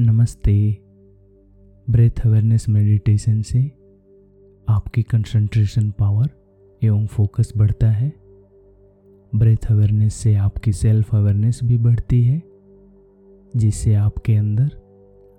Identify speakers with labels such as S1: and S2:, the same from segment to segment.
S1: नमस्ते। Breath awareness meditation से आपकी कंसंट्रेशन पावर एवं फोकस बढ़ता है। ब्रेथ अवेयरनेस से आपकी सेल्फ अवेयरनेस भी बढ़ती है, जिससे आपके अंदर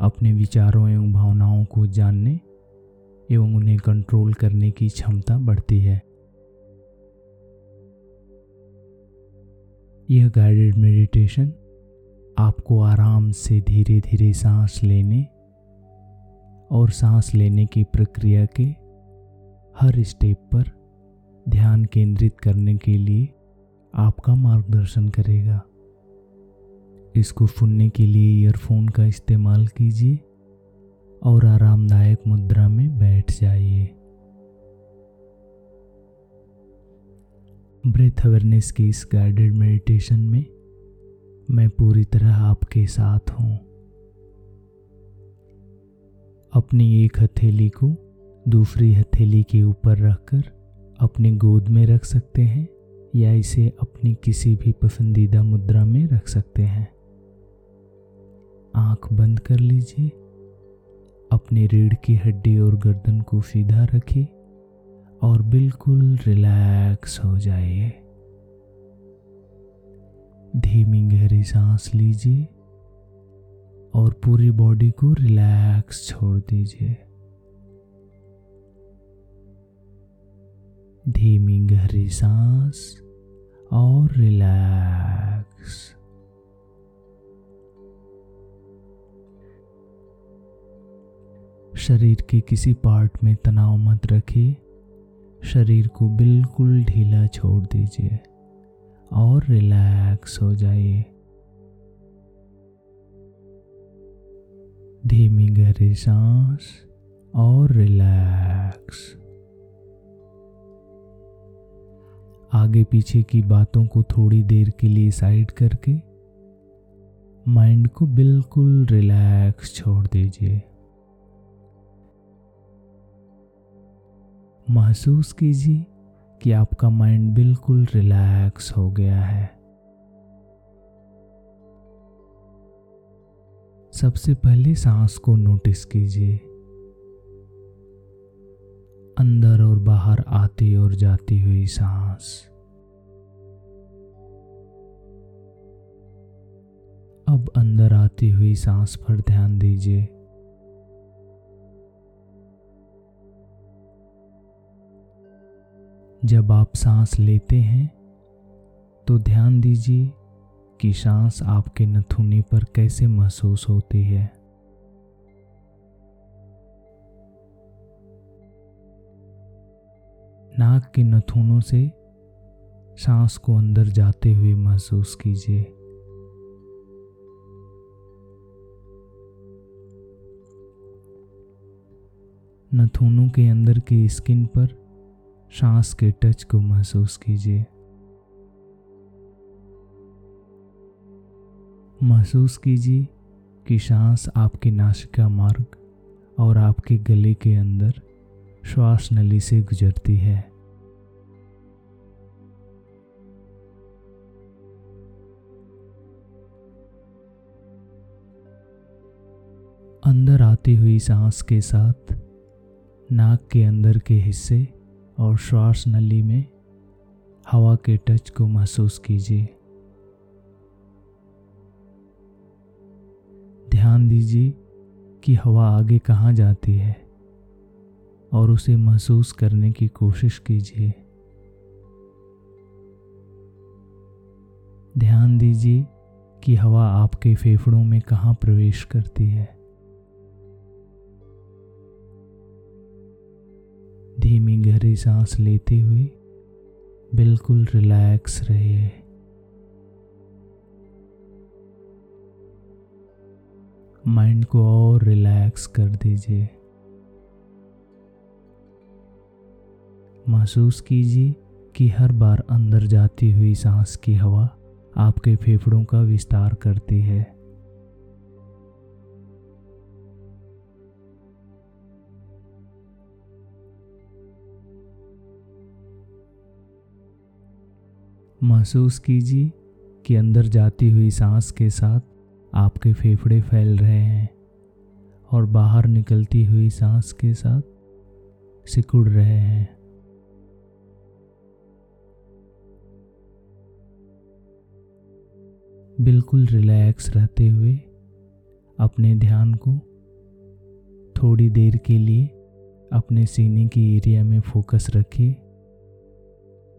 S1: अपने विचारों एवं भावनाओं को जानने एवं उन्हें कंट्रोल करने की क्षमता बढ़ती है। यह गाइडेड मेडिटेशन आपको आराम से धीरे धीरे सांस लेने और सांस लेने की प्रक्रिया के हर स्टेप पर ध्यान केंद्रित करने के लिए आपका मार्गदर्शन करेगा। इसको सुनने के लिए ईयरफोन का इस्तेमाल कीजिए और आरामदायक मुद्रा में बैठ जाइए। ब्रेथ अवेयरनेस की इस गाइडेड मेडिटेशन में मैं पूरी तरह आपके साथ हूँ। अपनी एक हथेली को दूसरी हथेली के ऊपर रखकर अपने गोद में रख सकते हैं या इसे अपनी किसी भी पसंदीदा मुद्रा में रख सकते हैं। आँख बंद कर लीजिए, अपने रीढ़ की हड्डी और गर्दन को सीधा रखिए और बिल्कुल रिलैक्स हो जाइए। धीमी गहरी सांस लीजिए और पूरी बॉडी को रिलैक्स छोड़ दीजिए। धीमी गहरी सांस और रिलैक्स। शरीर के किसी पार्ट में तनाव मत रखिए। शरीर को बिल्कुल ढीला छोड़ दीजिए और रिलैक्स हो जाइए। धीमी गहरी सांस और रिलैक्स। आगे पीछे की बातों को थोड़ी देर के लिए साइड करके माइंड को बिल्कुल रिलैक्स छोड़ दीजिए। महसूस कीजिए कि आपका माइंड बिल्कुल रिलैक्स हो गया है। सबसे पहले सांस को नोटिस कीजिए। अंदर और बाहर आती और जाती हुई सांस। अब अंदर आती हुई सांस पर ध्यान दीजिए। जब आप सांस लेते हैं तो ध्यान दीजिए कि सांस आपके नथुनी पर कैसे महसूस होती है? नाक के नथुनों से सांस को अंदर जाते हुए महसूस कीजिए। नथुनों के अंदर की स्किन पर सांस के टच को महसूस कीजिए। महसूस कीजिए कि सांस आपके नासिका मार्ग और आपके गले के अंदर श्वास नली से गुजरती है। अंदर आती हुई सांस के साथ नाक के अंदर के हिस्से और श्वास नली में हवा के टच को महसूस कीजिए। दीजिए कि हवा आगे कहाँ जाती है और उसे महसूस करने की कोशिश कीजिए। ध्यान दीजिए कि हवा आपके फेफड़ों में कहाँ प्रवेश करती है। धीमी गहरी सांस लेते हुए बिल्कुल रिलैक्स रहिए। माइंड को और रिलैक्स कर दीजिए। महसूस कीजिए कि हर बार अंदर जाती हुई सांस की हवा आपके फेफड़ों का विस्तार करती है। महसूस कीजिए कि अंदर जाती हुई सांस के साथ आपके फेफड़े फैल रहे हैं और बाहर निकलती हुई सांस के साथ सिकुड़ रहे हैं। बिल्कुल रिलैक्स रहते हुए अपने ध्यान को थोड़ी देर के लिए अपने सीने की एरिया में फोकस रखिए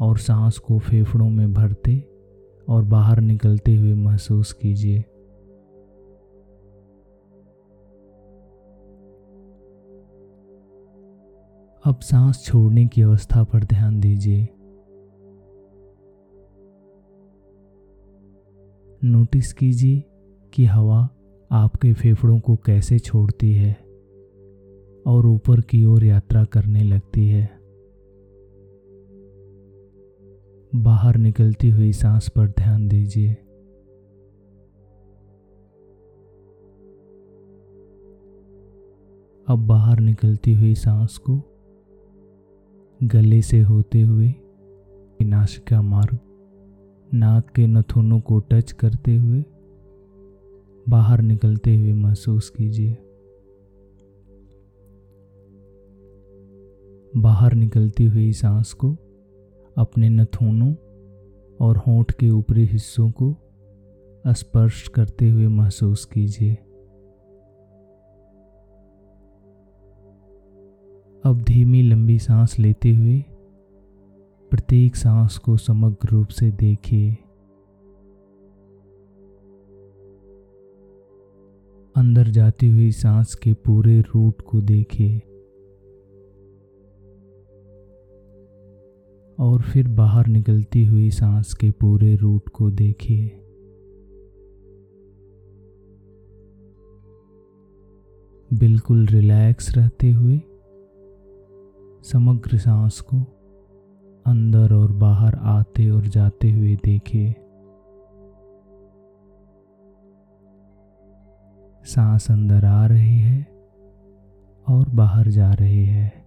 S1: और सांस को फेफड़ों में भरते और बाहर निकलते हुए महसूस कीजिए। अब सांस छोड़ने की अवस्था पर ध्यान दीजिए। नोटिस कीजिए कि हवा आपके फेफड़ों को कैसे छोड़ती है और ऊपर की ओर यात्रा करने लगती है। बाहर निकलती हुई सांस पर ध्यान दीजिए। अब बाहर निकलती हुई सांस को गले से होते हुए नासिका मार्ग, नाक के नथुनों को टच करते हुए बाहर निकलते हुए महसूस कीजिए। बाहर निकलती हुई सांस को, अपने नथुनों और होंठ के ऊपरी हिस्सों को स्पर्श करते हुए महसूस कीजिए। अब धीमी लंबी सांस लेते हुए प्रत्येक सांस को समग्र रूप से देखिए। अंदर जाती हुई सांस के पूरे रूट को देखिए। और फिर बाहर निकलती हुई सांस के पूरे रूट को देखिए। बिल्कुल रिलैक्स रहते हुए समग्र सांस को अंदर और बाहर आते और जाते हुए देखिए। सांस अंदर आ रही है और बाहर जा रही है।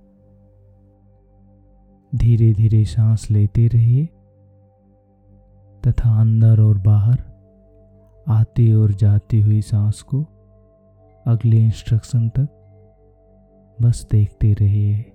S1: धीरे धीरे सांस लेते रहिए तथा अंदर और बाहर आती और जाती हुई सांस को अगले इंस्ट्रक्शन तक बस देखते रहिए।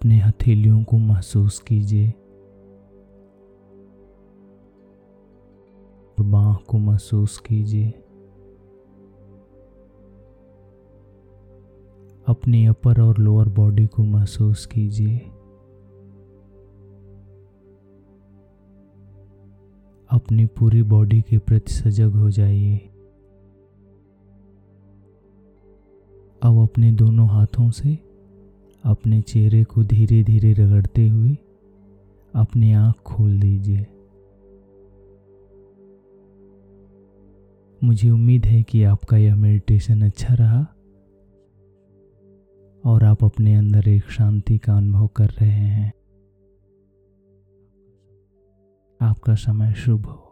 S1: अपने हथेलियों को महसूस कीजिए। और बाह को महसूस कीजिए। अपनी अपर और लोअर बॉडी को महसूस कीजिए। अपनी पूरी बॉडी के प्रति सजग हो जाइए। अब अपने दोनों हाथों से अपने चेहरे को धीरे धीरे रगड़ते हुए अपनी आँख खोल दीजिए। मुझे उम्मीद है कि आपका यह मेडिटेशन अच्छा रहा और आप अपने अंदर एक शांति का अनुभव कर रहे हैं। आपका समय शुभ हो।